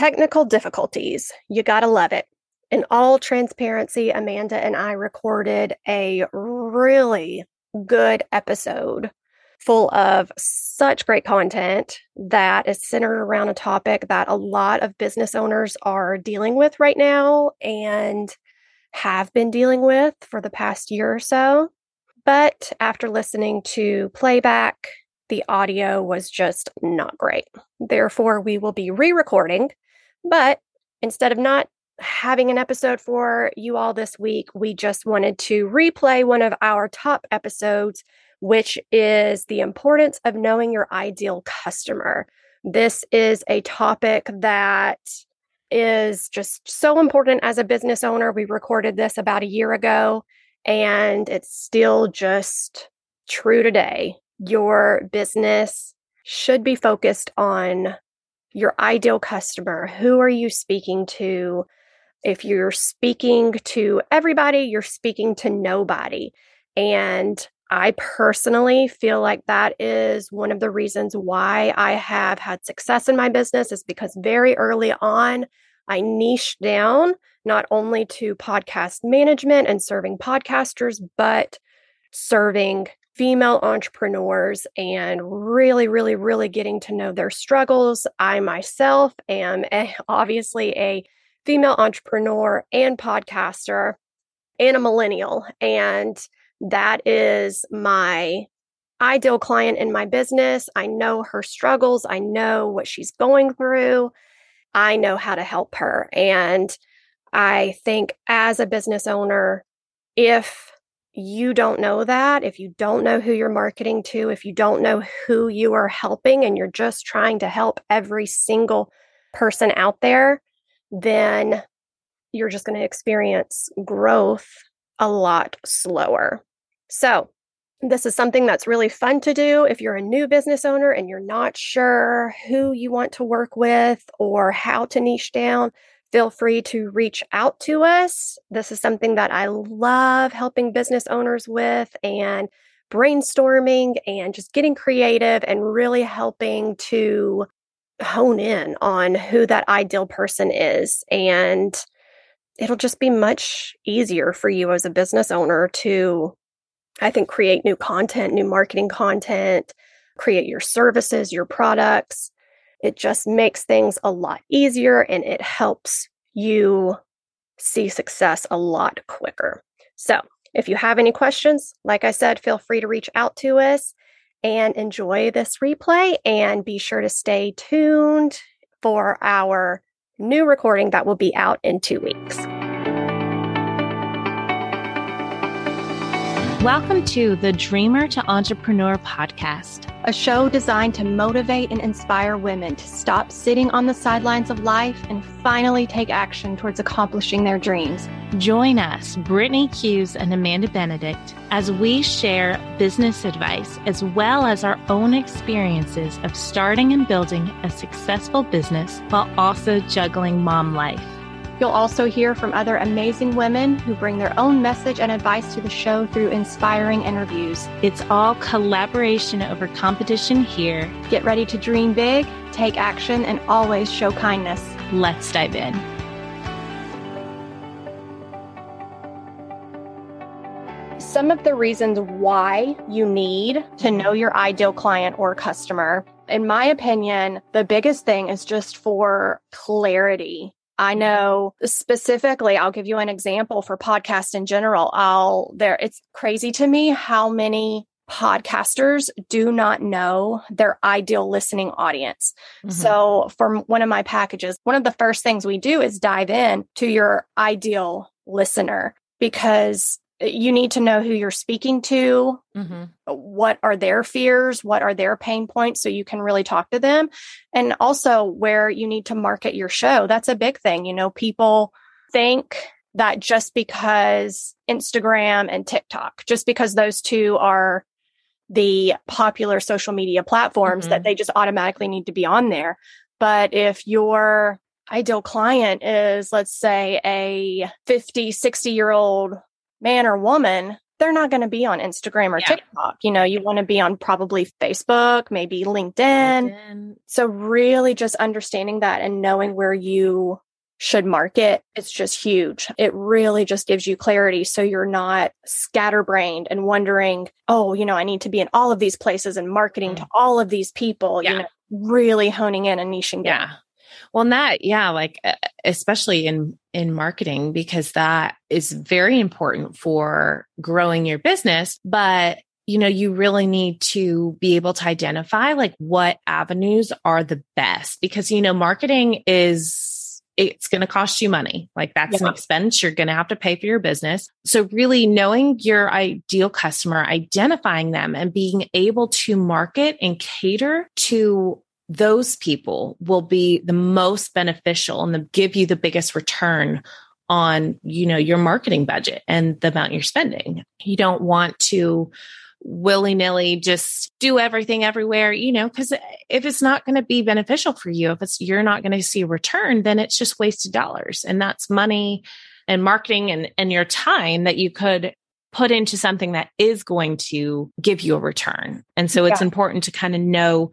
technical difficulties. You got to love it. In all transparency, Amanda and I recorded a really good episode full of such great content that is centered around a topic that a lot of business owners are dealing with right now and have been dealing with for the past year or so. But after listening to playback, the audio was just not great. Therefore, we will be re recording. But instead of not having an episode for you all this week, we just wanted to replay one of our top episodes which is the importance of knowing your ideal customer. This is a topic that is just so important as a business owner. We recorded this about a year ago and it's still just true today. Your business should be focused on your ideal customer. Who are you speaking to? If you're speaking to everybody, you're speaking to nobody. And I personally feel like that is one of the reasons why I have had success in my business is because very early on, I niched down not only to podcast management and serving podcasters, but serving female entrepreneurs and really, really, really getting to know their struggles. I myself am a, obviously a female entrepreneur and podcaster and a millennial. And that is my ideal client in my business. I know her struggles, I know what she's going through, I know how to help her. And I think as a business owner, if you don't know that, if you don't know who you're marketing to, if you don't know who you are helping, and you're just trying to help every single person out there, then you're just going to experience growth a lot slower. So, this is something that's really fun to do if you're a new business owner and you're not sure who you want to work with or how to niche down. Feel free to reach out to us. This is something that I love helping business owners with and brainstorming and just getting creative and really helping to hone in on who that ideal person is. And it'll just be much easier for you as a business owner to I think create new content, new marketing content, create your services, your products. It just makes things a lot easier and it helps you see success a lot quicker. So, if you have any questions, like I said, feel free to reach out to us and enjoy this replay. And be sure to stay tuned for our new recording that will be out in two weeks. Welcome to the Dreamer to Entrepreneur podcast, a show designed to motivate and inspire women to stop sitting on the sidelines of life and finally take action towards accomplishing their dreams. Join us, Brittany Hughes and Amanda Benedict, as we share business advice as well as our own experiences of starting and building a successful business while also juggling mom life. You'll also hear from other amazing women who bring their own message and advice to the show through inspiring interviews. It's all collaboration over competition here. Get ready to dream big, take action, and always show kindness. Let's dive in. Some of the reasons why you need to know your ideal client or customer in my opinion, the biggest thing is just for clarity. I know specifically, I'll give you an example for podcast in general. I'll there, it's crazy to me how many podcasters do not know their ideal listening audience. Mm-hmm. So for one of my packages, one of the first things we do is dive in to your ideal listener because you need to know who you're speaking to mm-hmm. what are their fears what are their pain points so you can really talk to them and also where you need to market your show that's a big thing you know people think that just because instagram and tiktok just because those two are the popular social media platforms mm-hmm. that they just automatically need to be on there but if your ideal client is let's say a 50 60 year old man or woman they're not going to be on Instagram or Yeah. TikTok. You know, you want to be on probably Facebook, maybe LinkedIn. LinkedIn. So really just understanding that and knowing where you should market, it's just huge. It really just gives you clarity. So you're not scatterbrained and wondering, oh, you know, I need to be in all of these places and marketing to mm. all of these people, Yeah. you know, really honing in and niching down. Yeah. Well, and that, yeah, like especially in in marketing because that is very important for growing your business, but you know, you really need to be able to identify like what avenues are the best because you know, marketing is it's going to cost you money. Like that's an expense you're going to have to pay for your business. So really knowing your ideal customer, identifying them and being able to market and cater to those people will be the most beneficial and the, give you the biggest return on you know your marketing budget and the amount you're spending. You don't want to willy-nilly just do everything everywhere you know because if it's not going to be beneficial for you if it's you're not going to see a return then it's just wasted dollars. And that's money and marketing and and your time that you could put into something that is going to give you a return. And so it's Yeah. important to kind of know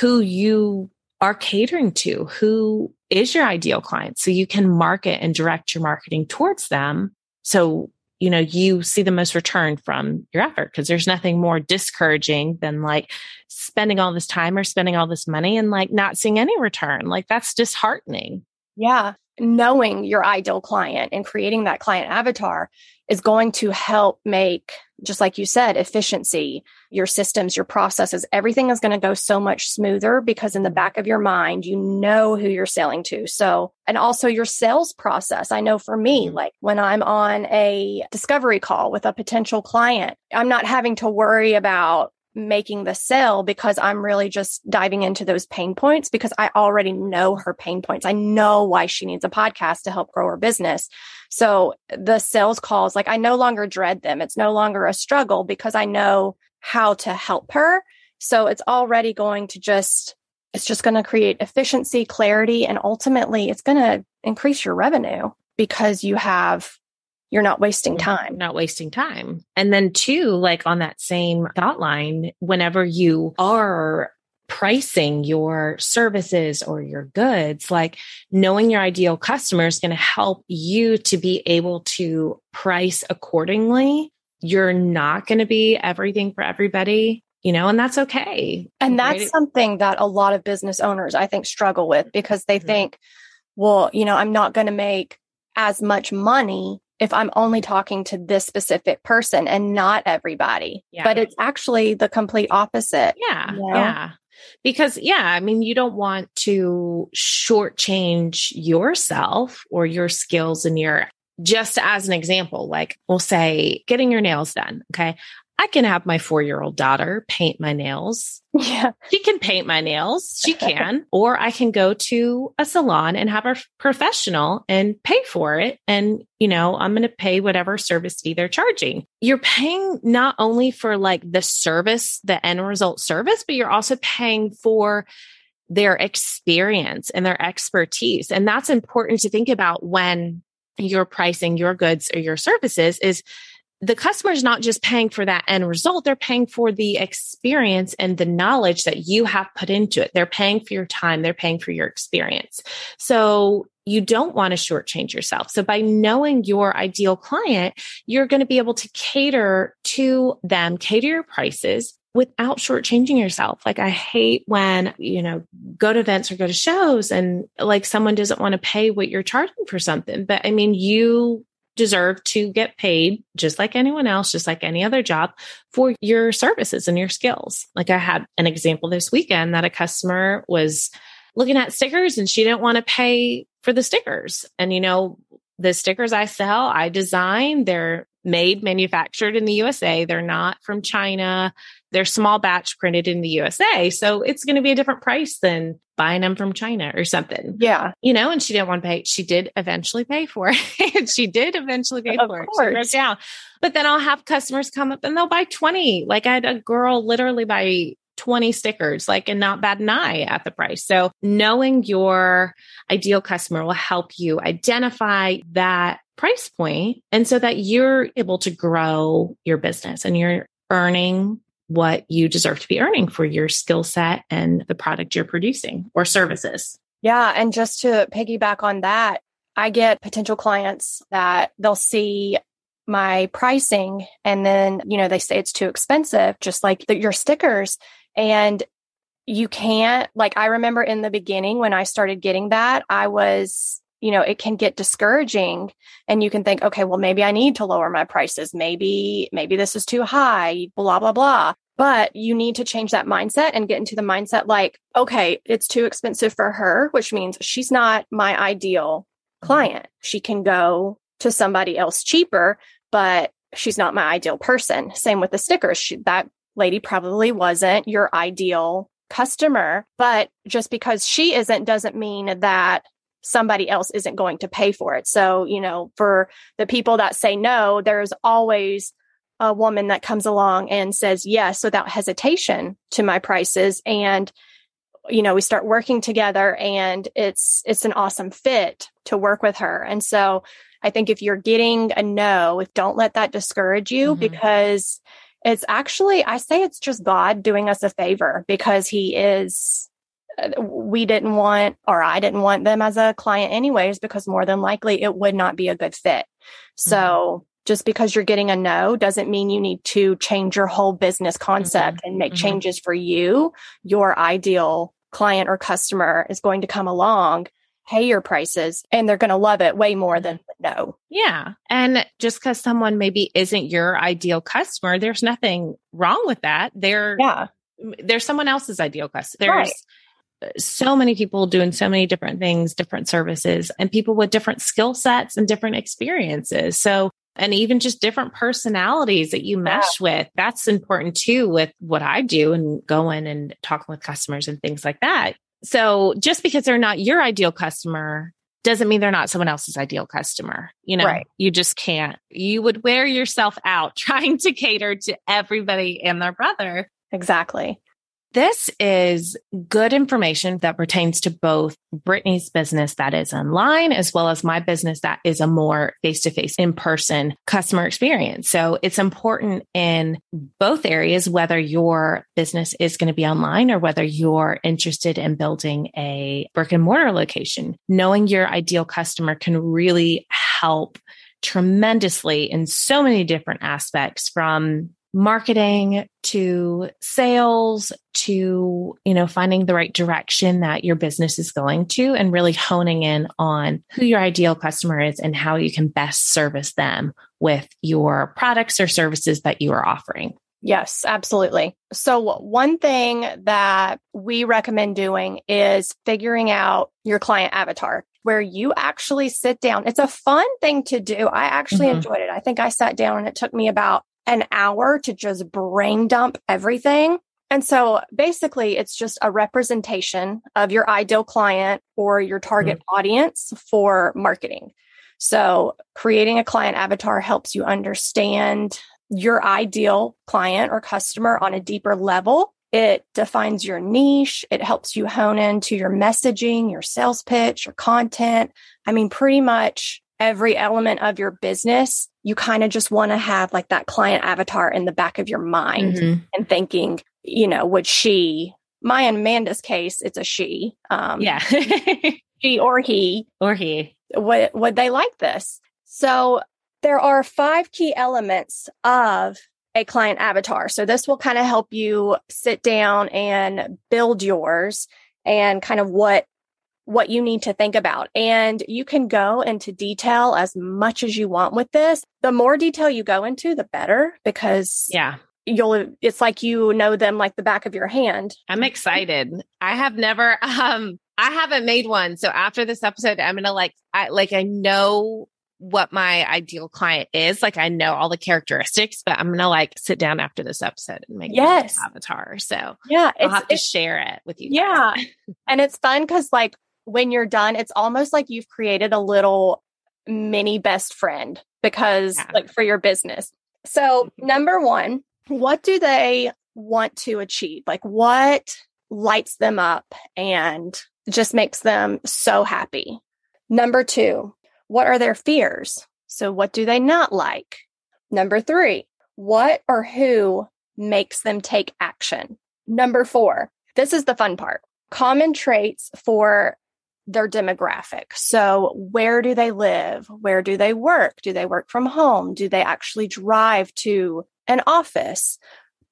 who you are catering to, who is your ideal client. So you can market and direct your marketing towards them. So, you know, you see the most return from your effort because there's nothing more discouraging than like spending all this time or spending all this money and like not seeing any return. Like that's disheartening. Yeah. Knowing your ideal client and creating that client avatar is going to help make, just like you said, efficiency, your systems, your processes, everything is going to go so much smoother because in the back of your mind, you know who you're selling to. So, and also your sales process. I know for me, Mhm. like when I'm on a discovery call with a potential client, I'm not having to worry about making the sale because I'm really just diving into those pain points because I already know her pain points. I know why she needs a podcast to help grow her business. So the sales calls, like I no longer dread them. It's no longer a struggle because I know how to help her. So it's already going to just, it's just going to create efficiency, clarity, and ultimately it's going to increase your revenue because you have, you're not wasting time. not wasting time. And then two, like on that same thought line, whenever you are pricing your services or your goods, like knowing your ideal customer is going to help you to be able to price accordingly. You're not going to be everything for everybody, you know, and that's okay. And that's Right? something that a lot of business owners, I think, struggle with because they Mhm. think, well, you know, I'm not going to make as much money if I'm only talking to this specific person and not everybody. Yeah. But it's actually the complete opposite. Yeah. you know? Yeah. Because, yeah, I mean, you don't want to shortchange yourself or your skills and your, just as an example, like we'll say getting your nails done. Okay. I can have my four year old daughter paint my nails. Yeah. She can paint my nails. She can. or I can go to a salon and have a professional and pay for it. And, you know, I'm going to pay whatever service fee they're charging. You're paying not only for like the service, the end result service, but you're also paying for their experience and their expertise. And that's important to think about when you're pricing your goods or your services is the customer is not just paying for that end result, they're paying for the experience and the knowledge that you have put into it. They're paying for your time, they're paying for your experience. So you don't want to shortchange yourself. So by knowing your ideal client, you're going to be able to cater to them, cater your prices without shortchanging yourself. Like I hate when, you know, go to events or go to shows and like someone doesn't want to pay what you're charging for something. But I mean, you deserve to get paid just like anyone else, just like any other job for your services and your skills. Like I had an example this weekend that a customer was looking at stickers and she didn't want to pay for the stickers. And, you know, the stickers I sell, I design, they're made, manufactured in the USA. They're not from China. They're small batch printed in the USA. So it's going to be a different price than buying them from China or something Yeah. you know, and she didn't want to pay. She did eventually pay for it. she did eventually pay Of for it. She course. wrote down. But then I'll have customers come up and they'll buy 20. Like I had a girl literally buy 20 stickers, like, and not bat an eye at the price. So knowing your ideal customer will help you identify that price point and so that you're able to grow your business and you're earning what you deserve to be earning for your skill set and the product you're producing or services. Yeah. And just to piggyback on that, I get potential clients that they'll see my pricing and then, you know, they say it's too expensive, just like the, your stickers. And you can't, like, I remember in the beginning when I started getting that, I was, you know, it can get discouraging and you can think, okay, well, maybe I need to lower my prices. Maybe, maybe this is too high, blah, blah, blah. But you need to change that mindset and get into the mindset like, okay, it's too expensive for her, which means she's not my ideal client. She can go to somebody else cheaper, but she's not my ideal person. Same with the stickers. She, that lady probably wasn't your ideal customer, but just because she isn't doesn't mean that somebody else isn't going to pay for it. So, you know, for the people that say no, there's always a woman that comes along and says yes without hesitation to my prices and you know we start working together and it's it's an awesome fit to work with her and so i think if you're getting a no if don't let that discourage you mm-hmm. because it's actually i say it's just god doing us a favor because he is uh, we didn't want or i didn't want them as a client anyways because more than likely it would not be a good fit so mm-hmm just because you're getting a no doesn't mean you need to change your whole business concept mm-hmm. and make mm-hmm. changes for you. Your ideal client or customer is going to come along, pay your prices, and they're going to love it way more than no. Yeah. And just because someone maybe isn't your ideal customer, there's nothing wrong with that. They're, yeah. There's someone else's ideal customer. There's, right so many people doing so many different things, different services, and people with different skill sets and different experiences. So and even just different personalities that you mesh yeah. with. That's important too with what I do and going and talking with customers and things like that. So just because they're not your ideal customer doesn't mean they're not someone else's ideal customer. You know, right. you just can't. You would wear yourself out trying to cater to everybody and their brother. Exactly. This is good information that pertains to both Brittany's business that is online as well as my business that is a more face to face in person customer experience. So it's important in both areas, whether your business is going to be online or whether you're interested in building a brick and mortar location. Knowing your ideal customer can really help tremendously in so many different aspects from marketing to sales to you know finding the right direction that your business is going to and really honing in on who your ideal customer is and how you can best service them with your products or services that you are offering Yes, absolutely. So, one thing that we recommend doing is figuring out your client avatar where you actually sit down. It's a fun thing to do. I actually mm-hmm. enjoyed it. I think I sat down and it took me about an hour to just brain dump everything. And so basically, it's just a representation of your ideal client or your target mm-hmm. audience for marketing. So, creating a client avatar helps you understand your ideal client or customer on a deeper level. It defines your niche. It helps you hone into your messaging, your sales pitch, your content. I mean, pretty much every element of your business, you kind of just want to have like that client avatar in the back of your mind mm-hmm. and thinking, you know, would she, my and Amanda's case, it's a she. Um, yeah. she or he. Or he. Would, would they like this? So there are five key elements of a client avatar. So this will kind of help you sit down and build yours and kind of what what you need to think about. And you can go into detail as much as you want with this. The more detail you go into, the better because yeah. You'll, it's like you know them like the back of your hand. I'm excited. I have never, um, I haven't made one. So after this episode, I'm going to like, I like, I know what my ideal client is. Like I know all the characteristics, but I'm gonna like sit down after this episode and make yes avatar. So yeah, I'll have to share it with you. Yeah, and it's fun because like when you're done, it's almost like you've created a little mini best friend because, yeah. like, for your business. So, mm-hmm. number one, what do they want to achieve? Like what lights them up and just makes them so happy? Number two, what are their fears? So what do they not like? Number three, what or who makes them take action? Number four, this is the fun part common traits for their demographic. So, where do they live? Where do they work? Do they work from home? Do they actually drive to an office?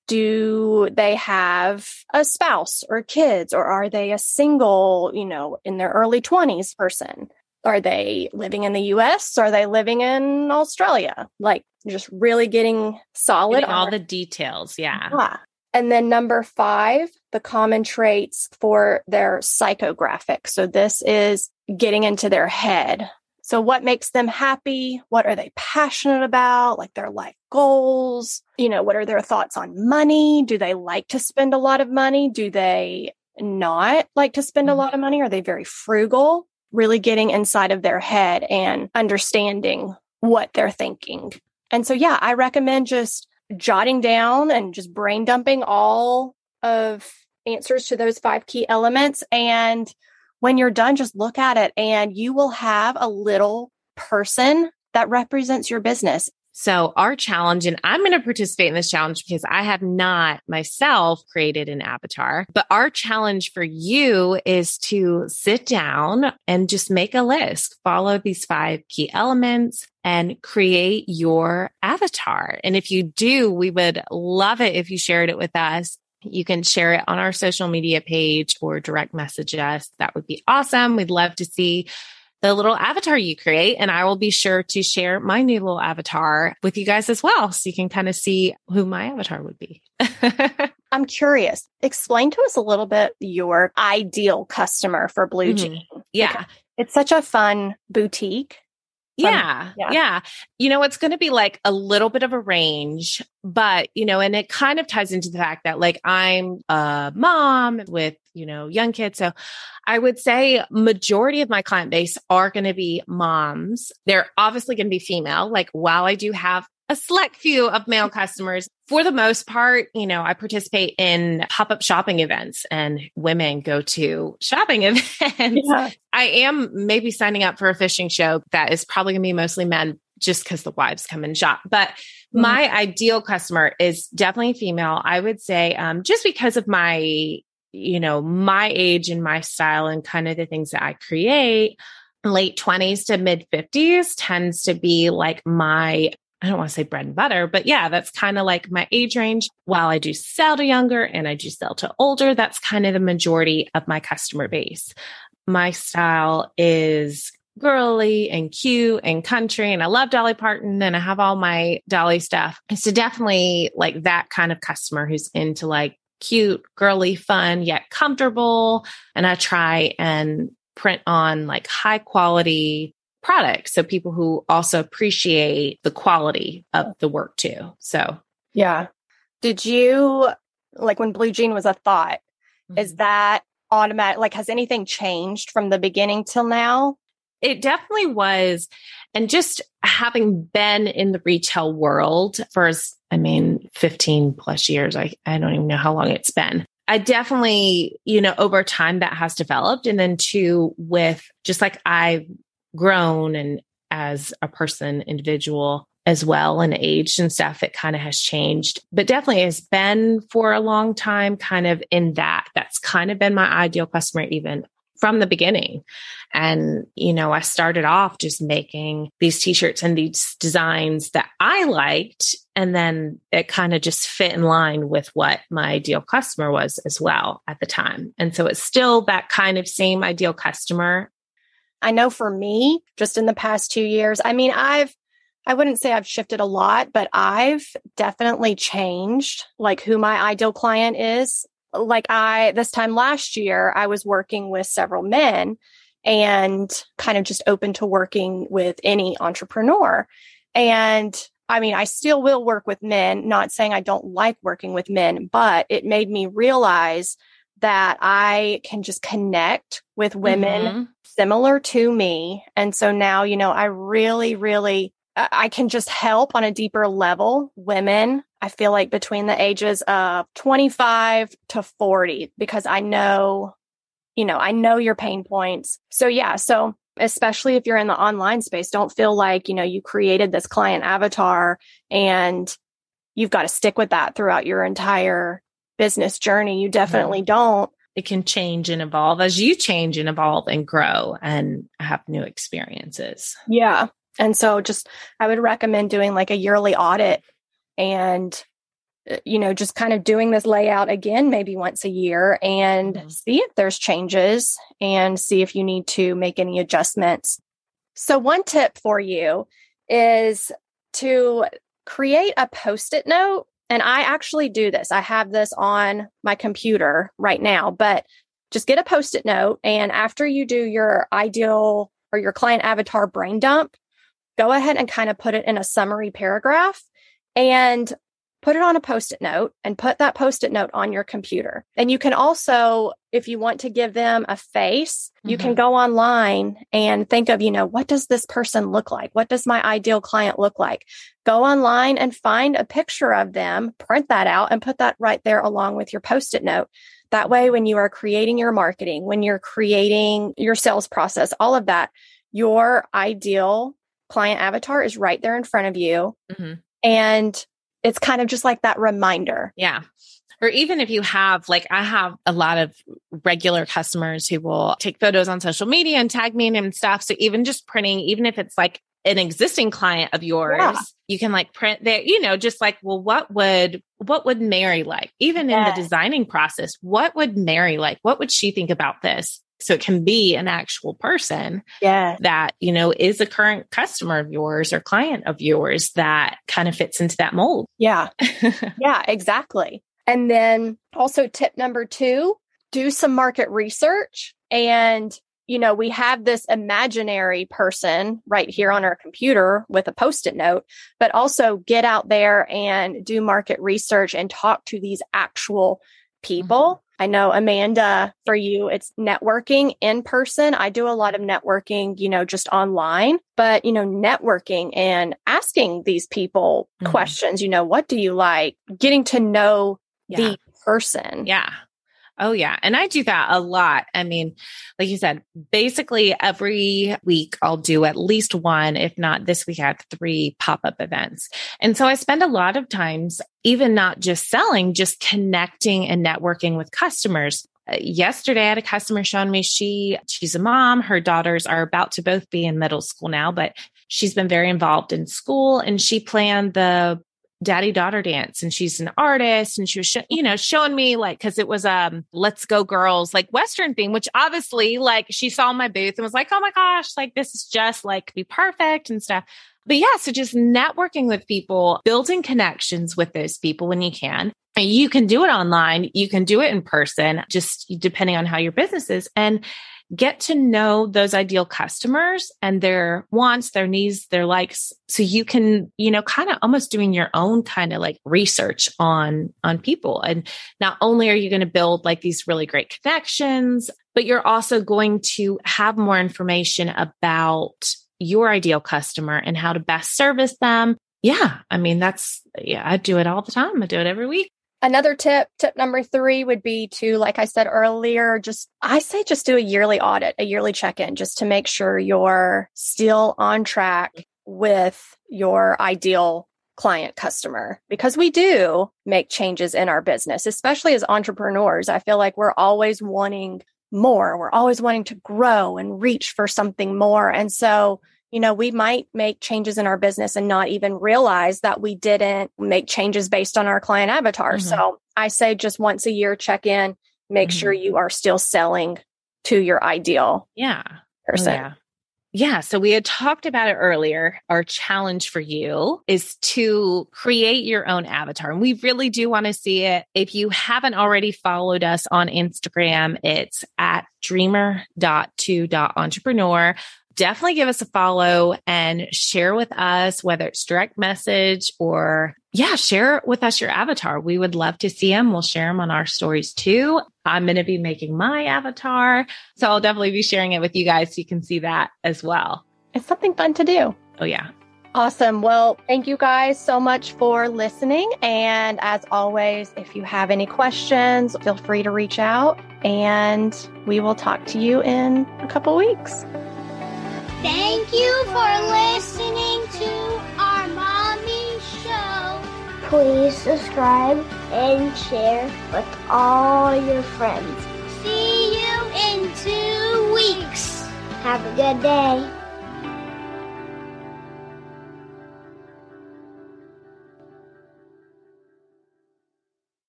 Do they have a spouse or kids, or are they a single, you know, in their early 20s person? Are they living in the US? Are they living in Australia? Like, just really getting solid getting all the details. Yeah. yeah. And then number five, the common traits for their psychographic. So this is getting into their head. So what makes them happy? What are they passionate about? Like their life goals? You know, what are their thoughts on money? Do they like to spend a lot of money? Do they not like to spend a mm-hmm. lot of money? Are they very frugal? Really getting inside of their head and understanding what they're thinking. And so, yeah, I recommend just jotting down and just brain dumping all of answers to those five key elements. And when you're done, just look at it and you will have a little person that represents your business. So our challenge, and I'm going to participate in this challenge because I have not myself created an avatar, but our challenge for you is to sit down and just make a list, follow these five key elements and create your avatar. And if you do, we would love it if you shared it with us. You can share it on our social media page or direct message us. That would be awesome. We'd love to see the little avatar you create. And I will be sure to share my new little avatar with you guys as well. So you can kind of see who my avatar would be. I'm curious. Explain to us a little bit your ideal customer for Blue mm-hmm. Jean. Yeah. It's such a fun boutique. Yeah, yeah, yeah. You know, it's going to be like a little bit of a range, but you know, and it kind of ties into the fact that like I'm a mom with, you know, young kids. So I would say majority of my client base are going to be moms. They're obviously going to be female. Like while I do have a select few of male customers. For the most part, you know, I participate in pop up shopping events and women go to shopping events. Yeah. I am maybe signing up for a fishing show that is probably going to be mostly men just because the wives come and shop. But mm-hmm. my ideal customer is definitely female. I would say, um, just because of my, you know, my age and my style and kind of the things that I create late 20s to mid 50s tends to be like my I don't want to say bread and butter, but yeah, that's kind of like my age range. While I do sell to younger and I do sell to older, that's kind of the majority of my customer base. My style is girly and cute and country. And I love Dolly Parton and I have all my Dolly stuff. So definitely like that kind of customer who's into like cute, girly, fun, yet comfortable. And I try and print on like high quality products. So people who also appreciate the quality of the work too. So, yeah. Did you like when Blue Jean was a thought? Mm-hmm. Is that automatic? Like, has anything changed from the beginning till now? It definitely was. And just having been in the retail world for, I mean, 15 plus years, I, I don't even know how long it's been. I definitely, you know, over time that has developed. And then two, with just like I grown and as a person, individual as well and aged and stuff, it kind of has changed, but definitely has been for a long time kind of in that. That's kind of been my ideal customer, even from the beginning. And, you know, I started off just making these t shirts and these designs that I liked. And then it kind of just fit in line with what my ideal customer was as well at the time. And so it's still that kind of same ideal customer I know for me, just in the past two years, I mean, I've, I wouldn't say I've shifted a lot, but I've definitely changed like who my ideal client is. Like I, this time last year, I was working with several men and kind of just open to working with any entrepreneur. And I mean, I still will work with men, not saying I don't like working with men, but it made me realize that I can just connect with women mm-hmm. similar to me. And so now, you know, I really, really I can just help on a deeper level women. I feel like between the ages of 25 to 40, because I know, you know, I know your pain points. So yeah. So especially if you're in the online space, don't feel like, you know, you created this client avatar and you've got to stick with that throughout your entire business journey. You definitely don't. It can change and evolve as you change and evolve and grow and have new experiences. Yeah. And so just I would recommend doing like a yearly audit and uh, you know just kind of doing this layout again maybe once a year and mm-hmm. see if there's changes and see if you need to make any adjustments. So one tip for you is to create a post-it note and I actually do this. I have this on my computer right now, but just get a post-it note and after you do your ideal or your client avatar brain dump, go ahead and kind of put it in a summary paragraph and put it on a post it note and put that post it note on your computer. And you can also, if you want to give them a face, mm-hmm. you can mm-hmm. go online and think of, you know, what does this person look like? What does my ideal client look like? Go online and find a picture of them, print that out and put that right there along with your post it note. That way, when you are creating your marketing, when you're creating your sales process, all of that, your ideal client avatar is right there in front of you. Mm-hmm. And it's kind of just like that reminder. Yeah. Or even if you have, like, I have a lot of regular customers who will take photos on social media and tag me and stuff. So even just printing, even if it's like an existing client of yours, yeah. you can like print there, you know, just like, well, what would, what would Mary like? Even in the designing process, what would Mary like? What would she think about this? So it can be an actual person yeah. that, you know, is a current customer of yours or client of yours that kind of fits into that mold. Yeah. yeah, exactly. And then also tip number two, do some market research. And, you know, we have this imaginary person right here on our computer with a post it note, but also get out there and do market research and talk to these actual people. Mm-hmm I know Amanda, for you, it's networking in person. I do a lot of networking, you know, just online, but, you know, networking and asking these people mm-hmm. questions, you know, what do you like? Getting to know yeah. the person. Yeah. Oh, yeah. And I do that a lot. I mean, like you said, basically every week I'll do at least one, if not this week, I have three pop up events. And so I spend a lot of times, even not just selling, just connecting and networking with customers. Uh, yesterday, I had a customer showing me she she's a mom. Her daughters are about to both be in middle school now, but she's been very involved in school and she planned the daddy daughter dance and she's an artist and she was sh- you know showing me like because it was um let's go girls like western theme which obviously like she saw my booth and was like oh my gosh like this is just like be perfect and stuff. But yeah so just networking with people building connections with those people when you can. You can do it online you can do it in person just depending on how your business is. And get to know those ideal customers and their wants, their needs, their likes. So you can, you know, kind of almost doing your own kind of like research on, on people. And not only are you going to build like these really great connections, but you're also going to have more information about your ideal customer and how to best service them. Yeah. I mean, that's, yeah, I do it all the time. I do it every week. Another tip, tip number three would be to, like I said earlier, just, I say just do a yearly audit, a yearly check in, just to make sure you're still on track with your ideal client customer because we do make changes in our business, especially as entrepreneurs. I feel like we're always wanting more. We're always wanting to grow and reach for something more. And so you know, we might make changes in our business and not even realize that we didn't make changes based on our client avatar. Mm-hmm. So I say just once a year, check in, make mm-hmm. sure you are still selling to your ideal yeah. person. Oh, yeah. Yeah. So we had talked about it earlier. Our challenge for you is to create your own avatar. And we really do want to see it. If you haven't already followed us on Instagram, it's at dreamer.to.entrepreneur definitely give us a follow and share with us, whether it's direct message or yeah, share with us your avatar. We would love to see them. We'll share them on our stories too. I'm going to be making my avatar. So I'll definitely be sharing it with you guys so you can see that as well. It's something fun to do. Oh, yeah. Awesome. Well, thank you guys so much for listening. And as always, if you have any questions, feel free to reach out and we will talk to you in a couple weeks. Thank you for listening to our mommy show. Please subscribe and share with all your friends. See you in two weeks. Have a good day.